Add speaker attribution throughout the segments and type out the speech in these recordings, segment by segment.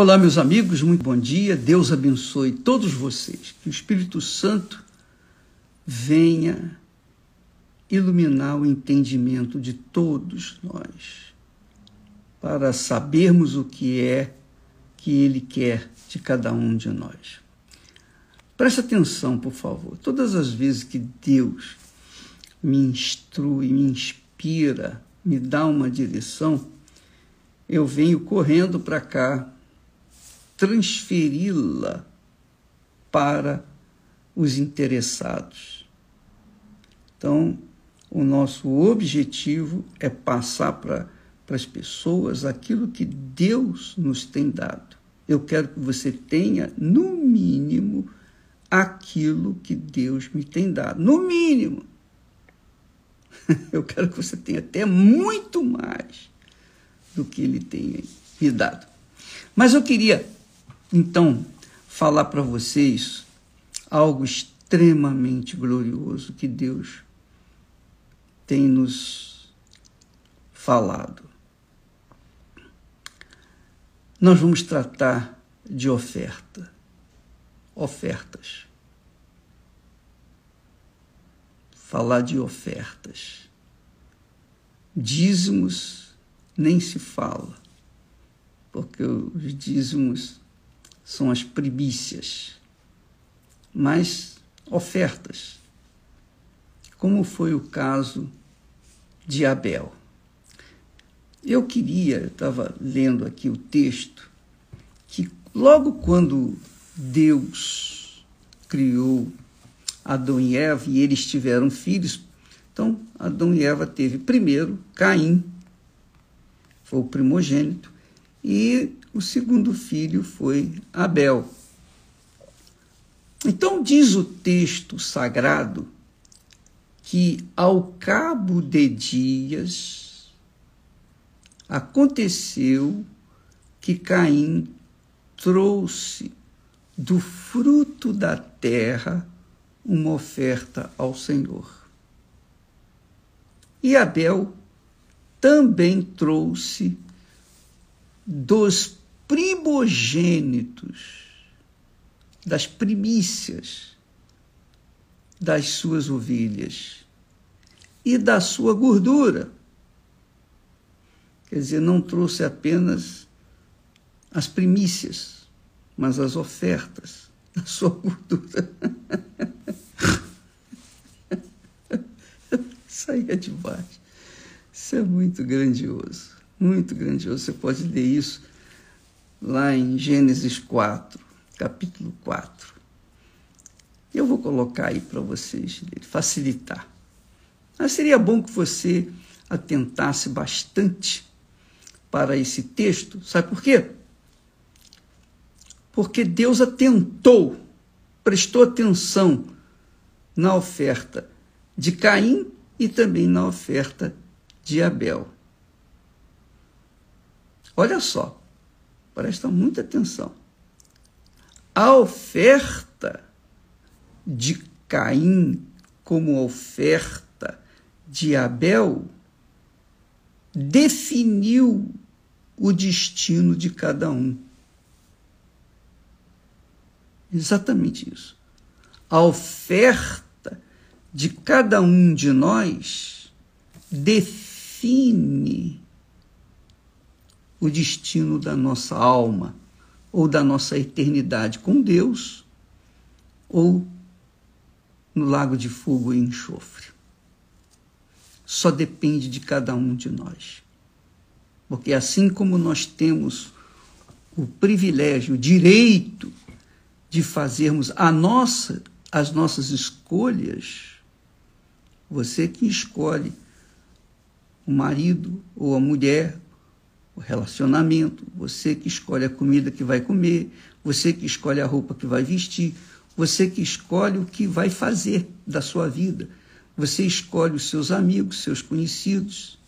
Speaker 1: Olá, meus amigos, muito bom dia. Deus abençoe todos vocês. Que o Espírito Santo venha iluminar o entendimento de todos nós, para sabermos o que é que Ele quer de cada um de nós. Preste atenção, por favor. Todas as vezes que Deus me instrui, me inspira, me dá uma direção, eu venho correndo para cá transferi-la para os interessados. Então, o nosso objetivo é passar para as pessoas aquilo que Deus nos tem dado. Eu quero que você tenha, no mínimo, aquilo que Deus me tem dado. No mínimo. Eu quero que você tenha até muito mais do que Ele tem me dado. Mas eu queria então, falar para vocês algo extremamente glorioso que Deus tem nos falado. Nós vamos tratar de oferta, ofertas. Falar de ofertas. Dízimos nem se fala, porque os dízimos são as primícias, mas ofertas, como foi o caso de Abel. Eu queria, estava lendo aqui o texto, que logo quando Deus criou Adão e Eva e eles tiveram filhos, então Adão e Eva teve primeiro Caim, foi o primogênito, e o segundo filho foi Abel. Então, diz o texto sagrado que, ao cabo de dias, aconteceu que Caim trouxe do fruto da terra uma oferta ao Senhor. E Abel também trouxe dos primogênitos, das primícias das suas ovelhas e da sua gordura. Quer dizer, não trouxe apenas as primícias, mas as ofertas da sua gordura. Isso aí é demais. Isso é muito grandioso muito grandioso. Você pode ler isso lá em Gênesis 4, capítulo 4. Eu vou colocar aí para vocês, facilitar. Mas seria bom que você atentasse bastante para esse texto. Sabe por quê? Porque Deus atentou, prestou atenção na oferta de Caim e também na oferta de Abel. Olha só, presta muita atenção. A oferta de Caim como oferta de Abel definiu o destino de cada um. Exatamente isso. A oferta de cada um de nós define o destino da nossa alma ou da nossa eternidade com Deus ou no lago de fogo e enxofre. Só depende de cada um de nós. Porque assim como nós temos o privilégio, o direito de fazermos a nossa, as nossas escolhas, você que escolhe o marido ou a mulher o relacionamento, você que escolhe a comida que vai comer, você que escolhe a roupa que vai vestir, você que escolhe o que vai fazer da sua vida, você escolhe os seus amigos, seus conhecidos,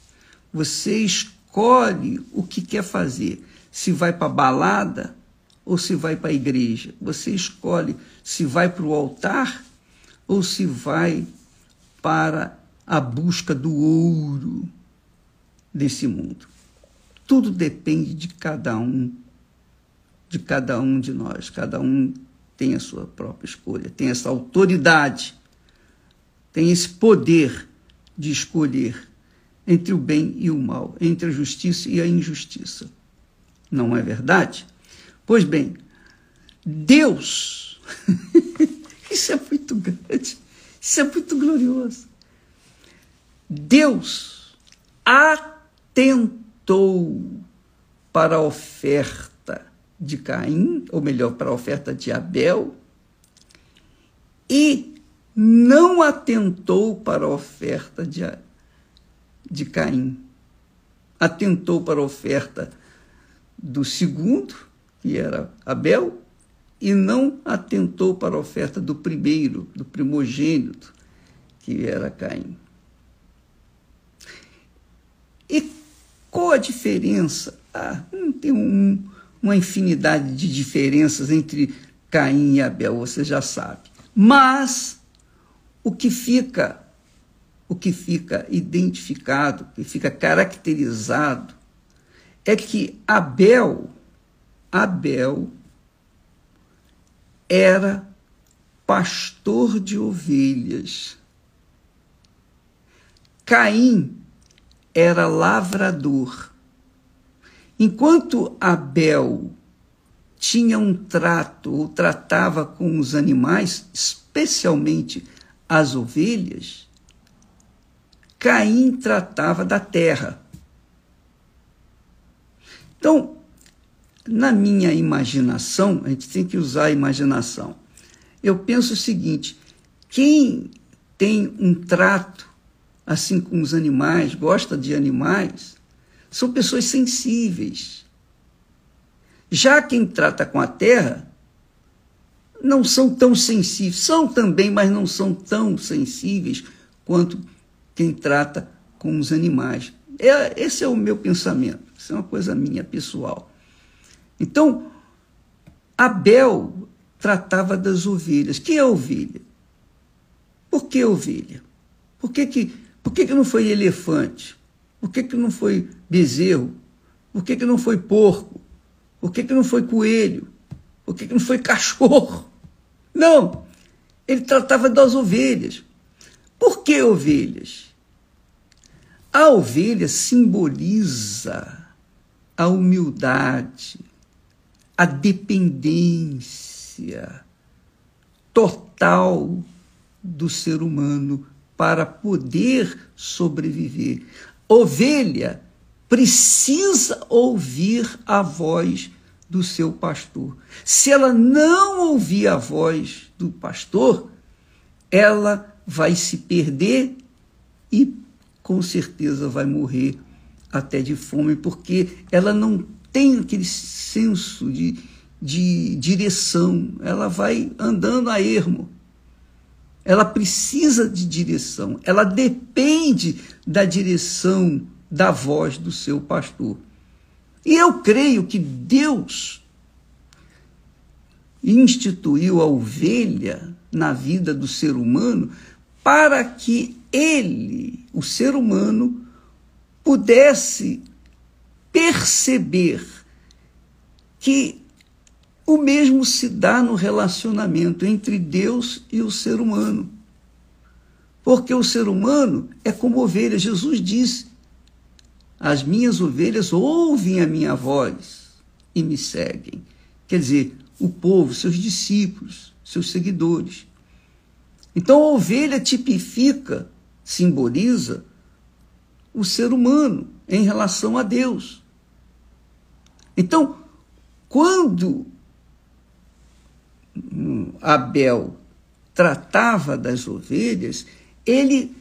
Speaker 1: você escolhe o que quer fazer, se vai para a balada ou se vai para a igreja, você escolhe se vai para o altar ou se vai para a busca do ouro desse mundo. Tudo depende de cada um de cada um de nós. Cada um tem a sua própria escolha, tem essa autoridade, tem esse poder de escolher entre o bem e o mal, entre a justiça e a injustiça. Não é verdade? Pois bem, Deus, isso é muito grande, isso é muito glorioso. Deus atentou para a oferta de Caim, ou melhor, para a oferta de Abel, e não atentou para a oferta de, de Caim. Atentou para a oferta do segundo, que era Abel, e não atentou para a oferta do primeiro, do primogênito, que era Caim. E qual a diferença? Ah, tem um, uma infinidade de diferenças entre Caim e Abel, você já sabe. Mas o que fica, o que fica identificado, o que fica caracterizado é que Abel, Abel era pastor de ovelhas. Caim era lavrador. Enquanto Abel tinha um trato ou tratava com os animais, especialmente as ovelhas, Caim tratava da terra. Então, na minha imaginação, a gente tem que usar a imaginação. Eu penso o seguinte: quem tem um trato assim com os animais, gosta de animais, são pessoas sensíveis. Já quem trata com a terra não são tão sensíveis, são também, mas não são tão sensíveis quanto quem trata com os animais. É, esse é o meu pensamento, isso é uma coisa minha pessoal. Então, Abel tratava das ovelhas. Que é ovelha? Por que ovelha? Por que, que, por que, que não foi elefante? Por que, que não foi bezerro? Por que, que não foi porco? Por que, que não foi coelho? Por que, que não foi cachorro? Não! Ele tratava das ovelhas. Por que ovelhas? A ovelha simboliza a humildade, a dependência total do ser humano para poder sobreviver. Ovelha precisa ouvir a voz do seu pastor. Se ela não ouvir a voz do pastor, ela vai se perder e com certeza vai morrer até de fome, porque ela não tem aquele senso de, de direção, ela vai andando a ermo. Ela precisa de direção, ela depende da direção da voz do seu pastor. E eu creio que Deus instituiu a ovelha na vida do ser humano para que ele, o ser humano, pudesse perceber que o mesmo se dá no relacionamento entre Deus e o ser humano. Porque o ser humano é como ovelha. Jesus disse: As minhas ovelhas ouvem a minha voz e me seguem. Quer dizer, o povo, seus discípulos, seus seguidores. Então a ovelha tipifica, simboliza o ser humano em relação a Deus. Então, quando Abel tratava das ovelhas, ele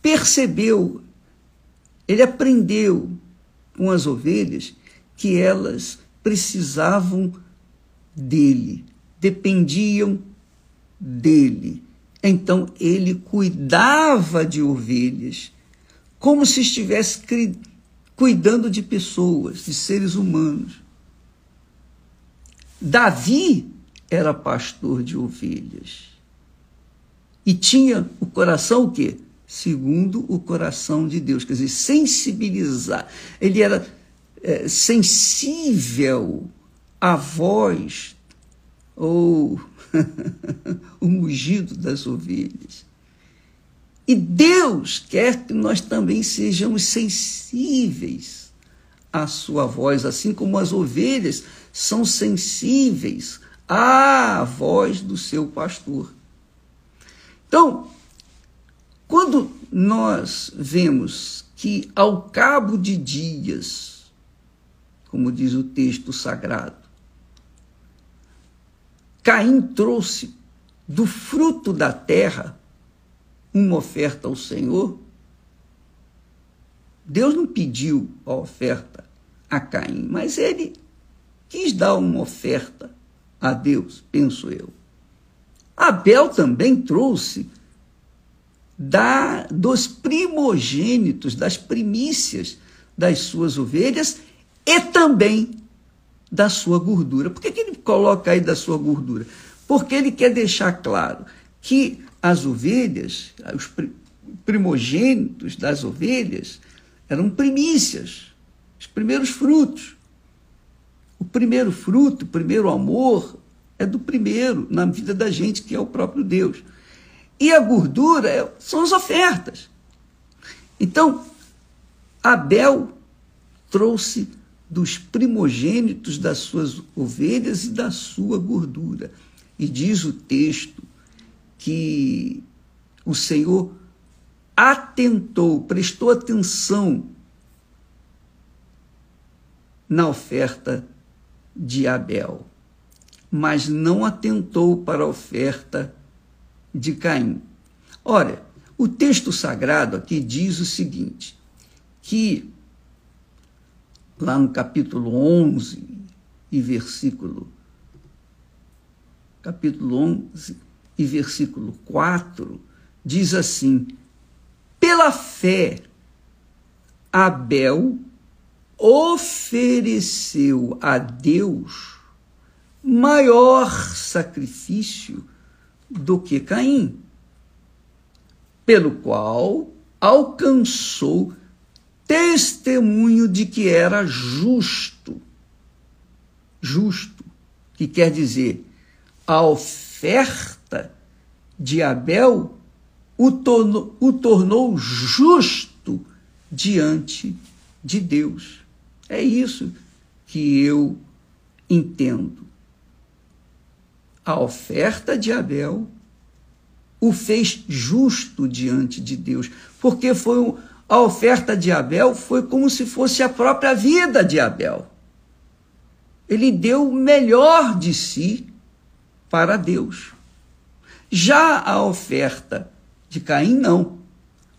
Speaker 1: percebeu, ele aprendeu com as ovelhas que elas precisavam dele, dependiam dele. Então ele cuidava de ovelhas, como se estivesse cuidando de pessoas, de seres humanos. Davi era pastor de ovelhas. E tinha o coração o quê? Segundo o coração de Deus, quer dizer, sensibilizar. Ele era é, sensível a voz ou o mugido das ovelhas. E Deus quer que nós também sejamos sensíveis à sua voz, assim como as ovelhas são sensíveis à voz do seu pastor. Então, quando nós vemos que ao cabo de dias, como diz o texto sagrado, Caim trouxe do fruto da terra uma oferta ao Senhor. Deus não pediu a oferta a Caim, mas ele quis dar uma oferta a Deus, penso eu. Abel também trouxe da, dos primogênitos, das primícias das suas ovelhas e também da sua gordura. Por que, que ele coloca aí da sua gordura? Porque ele quer deixar claro que as ovelhas, os primogênitos das ovelhas, eram primícias, os primeiros frutos. O primeiro fruto, o primeiro amor é do primeiro na vida da gente, que é o próprio Deus. E a gordura é, são as ofertas. Então, Abel trouxe dos primogênitos das suas ovelhas e da sua gordura. E diz o texto que o Senhor atentou, prestou atenção na oferta de Abel, mas não atentou para a oferta de Caim. Ora, o texto sagrado aqui diz o seguinte: que lá no capítulo 11 e versículo capítulo 11 e versículo 4 diz assim: Pela fé Abel ofereceu a Deus maior sacrifício do que Caim, pelo qual alcançou testemunho de que era justo. Justo, que quer dizer, a oferta de Abel o tornou, o tornou justo diante de Deus. É isso que eu entendo. A oferta de Abel o fez justo diante de Deus, porque foi um, a oferta de Abel foi como se fosse a própria vida de Abel. Ele deu o melhor de si para Deus. Já a oferta de Caim, não.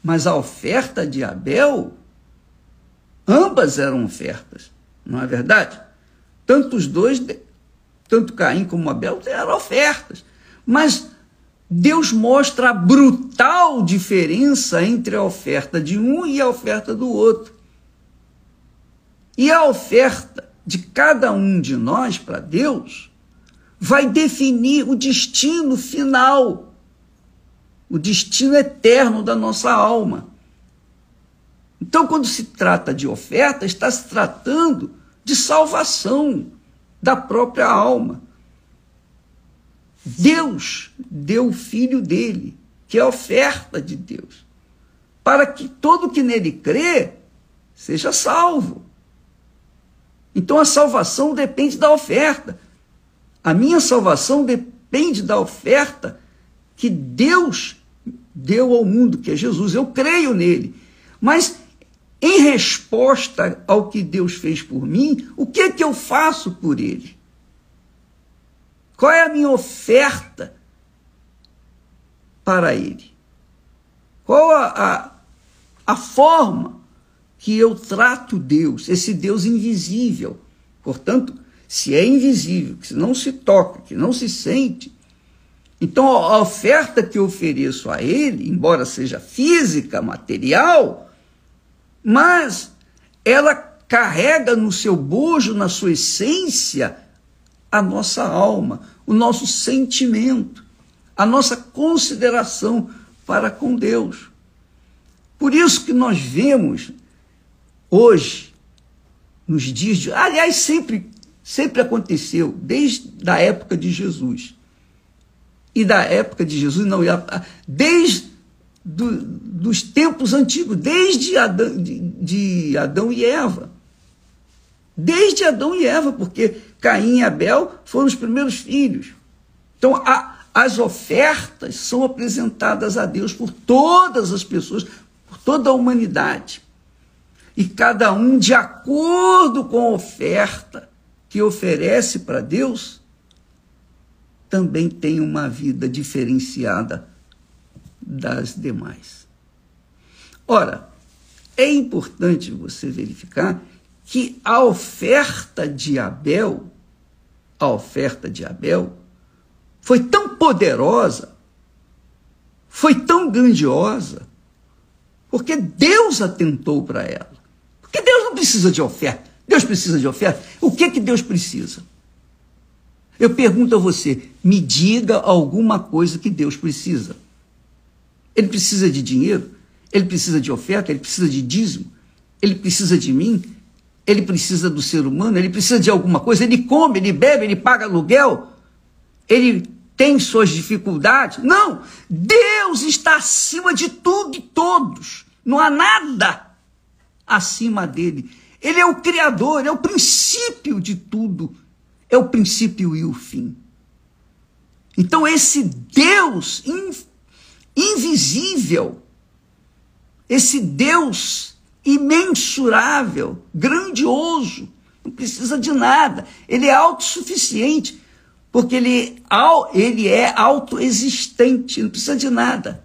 Speaker 1: Mas a oferta de Abel, ambas eram ofertas, não é verdade? Tanto os dois, tanto Caim como Abel, eram ofertas. Mas Deus mostra a brutal diferença entre a oferta de um e a oferta do outro. E a oferta de cada um de nós para Deus vai definir o destino final, o destino eterno da nossa alma. Então, quando se trata de oferta, está se tratando de salvação da própria alma. Deus deu o filho dele, que é a oferta de Deus, para que todo que nele crê seja salvo. Então a salvação depende da oferta. A minha salvação depende da oferta que Deus deu ao mundo, que é Jesus. Eu creio nele. Mas em resposta ao que Deus fez por mim, o que é que eu faço por ele? Qual é a minha oferta para Ele? Qual a, a, a forma que eu trato Deus, esse Deus invisível? Portanto, se é invisível, que não se toca, que não se sente, então a oferta que eu ofereço a Ele, embora seja física, material, mas ela carrega no seu bojo, na sua essência, a nossa alma, o nosso sentimento, a nossa consideração para com Deus. Por isso que nós vemos hoje, nos dias de. Aliás, sempre, sempre aconteceu, desde a época de Jesus. E da época de Jesus, não, desde do, dos tempos antigos, desde Adão, de, de Adão e Eva. Desde Adão e Eva, porque Caim e Abel foram os primeiros filhos. Então, a, as ofertas são apresentadas a Deus por todas as pessoas, por toda a humanidade. E cada um, de acordo com a oferta que oferece para Deus, também tem uma vida diferenciada das demais. Ora, é importante você verificar que a oferta de Abel, a oferta de Abel, foi tão poderosa, foi tão grandiosa, porque Deus atentou para ela. Porque Deus não precisa de oferta. Deus precisa de oferta. O que que Deus precisa? Eu pergunto a você, me diga alguma coisa que Deus precisa. Ele precisa de dinheiro, ele precisa de oferta, ele precisa de dízimo, ele precisa de mim, ele precisa do ser humano, ele precisa de alguma coisa, ele come, ele bebe, ele paga aluguel, ele tem suas dificuldades. Não! Deus está acima de tudo e todos. Não há nada acima dele. Ele é o Criador, é o princípio de tudo. É o princípio e o fim. Então, esse Deus invisível, esse Deus imensurável, grandioso, não precisa de nada, ele é autossuficiente, porque ele, ele é autoexistente, não precisa de nada.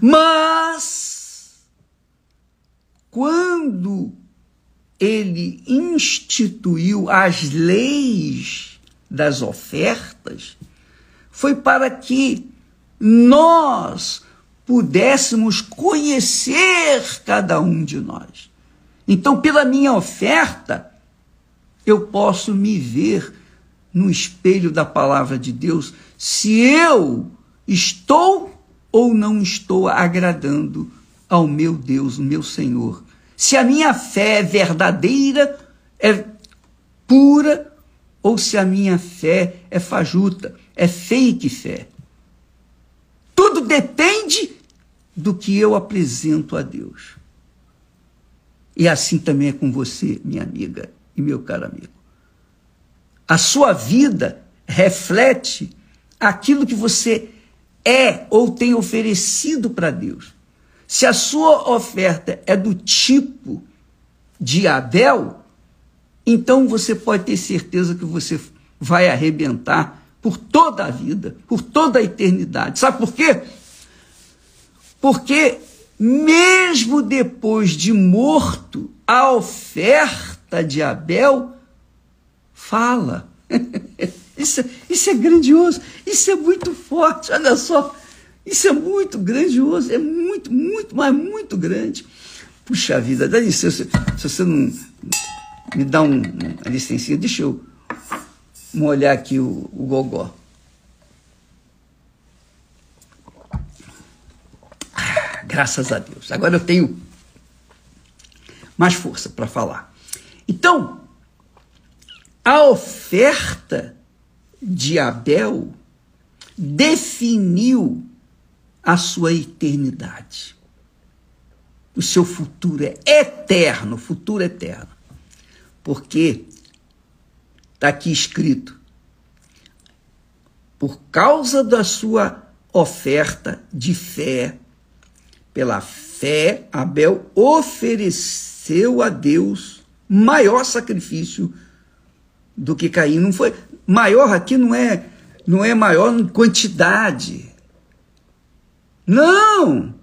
Speaker 1: Mas, quando ele instituiu as leis das ofertas, foi para que nós pudéssemos conhecer cada um de nós. Então, pela minha oferta, eu posso me ver no espelho da palavra de Deus se eu estou ou não estou agradando ao meu Deus, o meu Senhor. Se a minha fé é verdadeira, é pura, ou se a minha fé é fajuta, é fake fé. Tudo depende do que eu apresento a Deus. E assim também é com você, minha amiga e meu caro amigo. A sua vida reflete aquilo que você é ou tem oferecido para Deus. Se a sua oferta é do tipo de Abel, então você pode ter certeza que você vai arrebentar por toda a vida, por toda a eternidade. Sabe por quê? Porque mesmo depois de morto, a oferta de Abel fala. Isso, isso é grandioso, isso é muito forte, olha só. Isso é muito grandioso, é muito, muito, mas muito grande. Puxa vida, dá licença, se você não me dá um, uma licencinha, deixa eu molhar aqui o, o gogó. Ah, graças a Deus. Agora eu tenho mais força para falar. Então, a oferta de Abel definiu a sua eternidade. O seu futuro é eterno, futuro eterno. Porque Está aqui escrito: por causa da sua oferta de fé, pela fé, Abel ofereceu a Deus maior sacrifício do que Caim. Não foi maior aqui não é não é maior em quantidade. Não!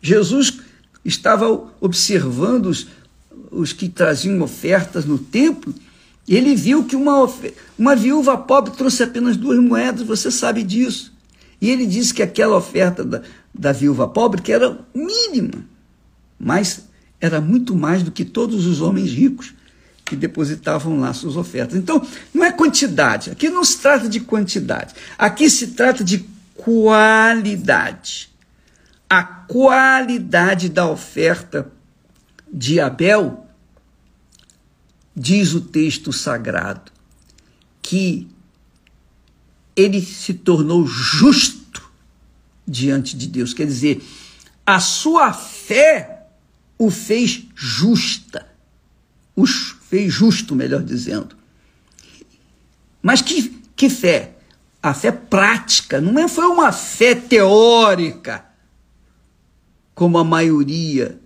Speaker 1: Jesus estava observando os, os que traziam ofertas no templo ele viu que uma, uma viúva pobre trouxe apenas duas moedas, você sabe disso. E ele disse que aquela oferta da, da viúva pobre que era mínima, mas era muito mais do que todos os homens ricos que depositavam lá suas ofertas. Então, não é quantidade, aqui não se trata de quantidade, aqui se trata de qualidade. A qualidade da oferta de Abel diz o texto sagrado que ele se tornou justo diante de Deus. Quer dizer, a sua fé o fez justa. Os fez justo, melhor dizendo. Mas que, que fé? A fé prática, não é, foi uma fé teórica, como a maioria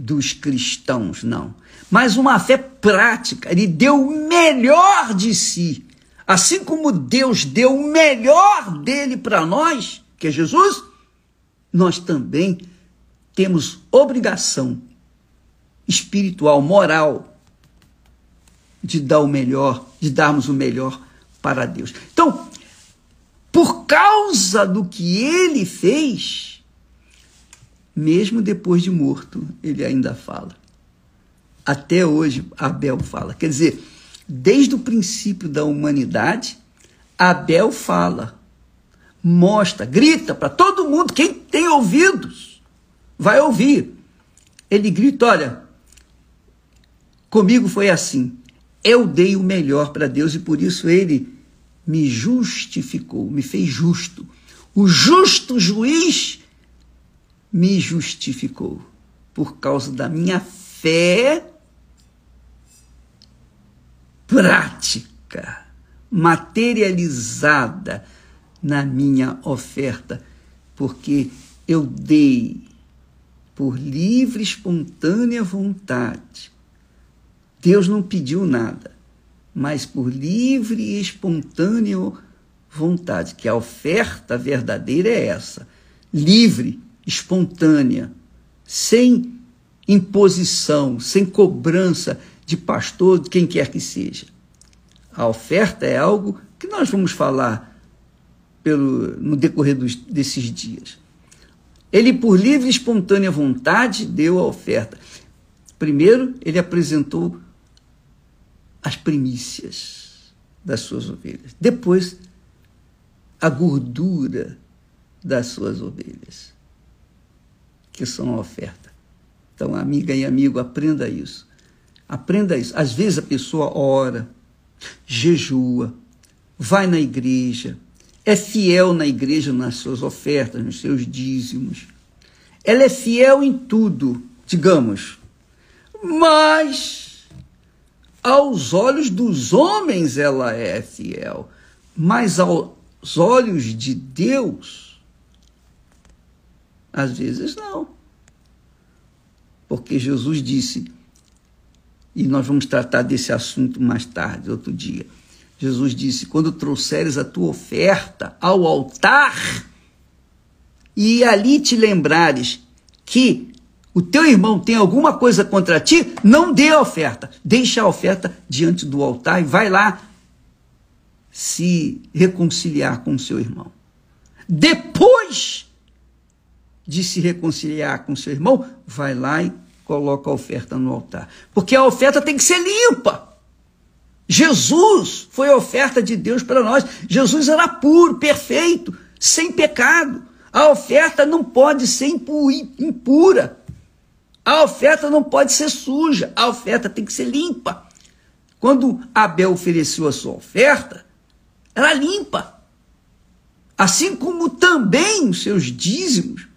Speaker 1: dos cristãos, não. Mas uma fé prática. Ele deu o melhor de si. Assim como Deus deu o melhor dele para nós, que é Jesus, nós também temos obrigação espiritual, moral, de dar o melhor, de darmos o melhor para Deus. Então, por causa do que ele fez, mesmo depois de morto, ele ainda fala. Até hoje, Abel fala. Quer dizer, desde o princípio da humanidade, Abel fala, mostra, grita para todo mundo, quem tem ouvidos, vai ouvir. Ele grita: olha, comigo foi assim. Eu dei o melhor para Deus e por isso ele me justificou, me fez justo. O justo juiz me justificou por causa da minha fé prática, materializada na minha oferta, porque eu dei por livre, espontânea vontade. Deus não pediu nada, mas por livre e espontânea vontade, que a oferta verdadeira é essa, livre, espontânea, sem imposição, sem cobrança de pastor, de quem quer que seja. A oferta é algo que nós vamos falar pelo, no decorrer dos, desses dias. Ele, por livre e espontânea vontade, deu a oferta. Primeiro, ele apresentou as primícias das suas ovelhas. Depois, a gordura das suas ovelhas, que são a oferta. Então, amiga e amigo, aprenda isso. Aprenda isso. Às vezes a pessoa ora, jejua, vai na igreja, é fiel na igreja nas suas ofertas, nos seus dízimos. Ela é fiel em tudo, digamos. Mas aos olhos dos homens ela é fiel, mas aos olhos de Deus, às vezes não. Porque Jesus disse, e nós vamos tratar desse assunto mais tarde, outro dia. Jesus disse: quando trouxeres a tua oferta ao altar, e ali te lembrares que o teu irmão tem alguma coisa contra ti, não dê a oferta. Deixa a oferta diante do altar e vai lá se reconciliar com o seu irmão. Depois de se reconciliar com seu irmão, vai lá e coloca a oferta no altar. Porque a oferta tem que ser limpa. Jesus foi a oferta de Deus para nós. Jesus era puro, perfeito, sem pecado. A oferta não pode ser impura. A oferta não pode ser suja. A oferta tem que ser limpa. Quando Abel ofereceu a sua oferta, era limpa. Assim como também os seus dízimos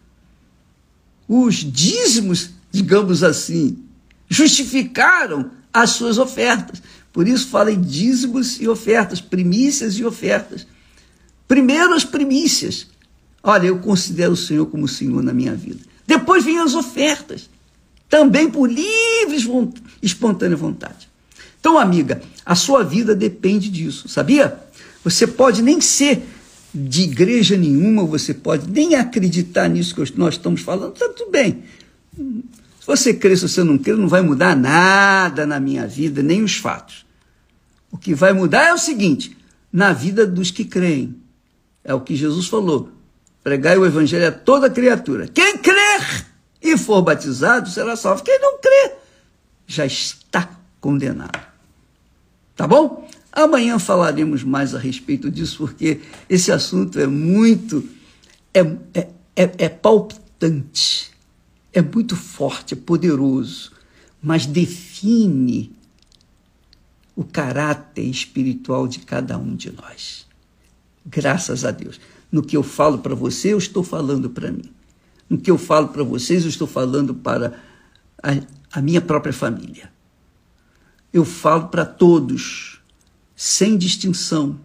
Speaker 1: os dízimos, digamos assim, justificaram as suas ofertas. Por isso fala em dízimos e ofertas, primícias e ofertas. Primeiro as primícias. Olha, eu considero o Senhor como Senhor na minha vida. Depois vêm as ofertas, também por livre espontânea vontade. Então, amiga, a sua vida depende disso, sabia? Você pode nem ser de igreja nenhuma, você pode nem acreditar nisso que nós estamos falando, está tudo bem. Se você crê, se você não crê, não vai mudar nada na minha vida, nem os fatos. O que vai mudar é o seguinte: na vida dos que creem. É o que Jesus falou. Pregai o evangelho a toda criatura. Quem crer e for batizado será salvo. Quem não crê já está condenado. Tá bom? Amanhã falaremos mais a respeito disso, porque esse assunto é muito. é, é, é, é palpitante, é muito forte, é poderoso, mas define o caráter espiritual de cada um de nós. Graças a Deus. No que eu falo para você, eu estou falando para mim. No que eu falo para vocês, eu estou falando para a, a minha própria família. Eu falo para todos, sem distinção.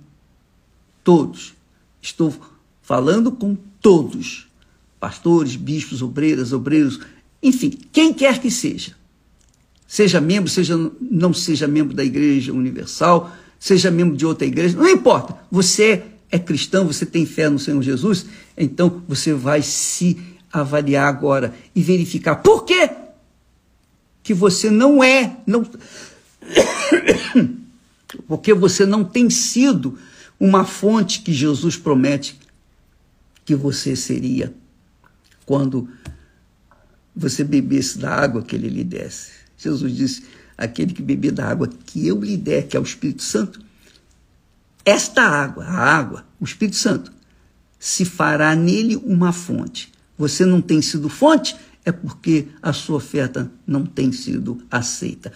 Speaker 1: Todos. Estou falando com todos. Pastores, bispos, obreiras, obreiros, enfim, quem quer que seja. Seja membro, seja não seja membro da Igreja Universal, seja membro de outra igreja, não importa. Você é cristão, você tem fé no Senhor Jesus, então você vai se avaliar agora e verificar por quê que você não é, não porque você não tem sido uma fonte que Jesus promete que você seria quando você bebesse da água que ele lhe desse. Jesus disse: aquele que beber da água que eu lhe der, que é o Espírito Santo, esta água, a água, o Espírito Santo, se fará nele uma fonte. Você não tem sido fonte, é porque a sua oferta não tem sido aceita.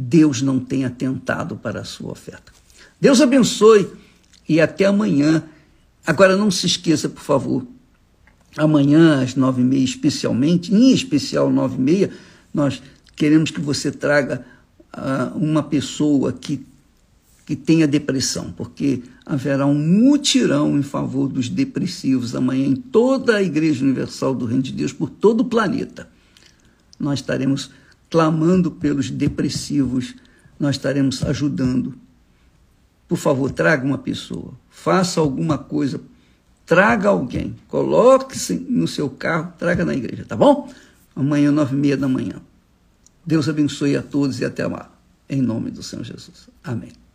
Speaker 1: Deus não tem atentado para a sua oferta. Deus abençoe e até amanhã. Agora não se esqueça, por favor, amanhã às nove e meia, especialmente, em especial nove e meia, nós queremos que você traga uh, uma pessoa que, que tenha depressão, porque haverá um mutirão em favor dos depressivos amanhã em toda a Igreja Universal do Reino de Deus, por todo o planeta. Nós estaremos clamando pelos depressivos, nós estaremos ajudando. Por favor, traga uma pessoa, faça alguma coisa, traga alguém, coloque-se no seu carro, traga na igreja, tá bom? Amanhã, nove e meia da manhã. Deus abençoe a todos e até lá. Em nome do Senhor Jesus. Amém.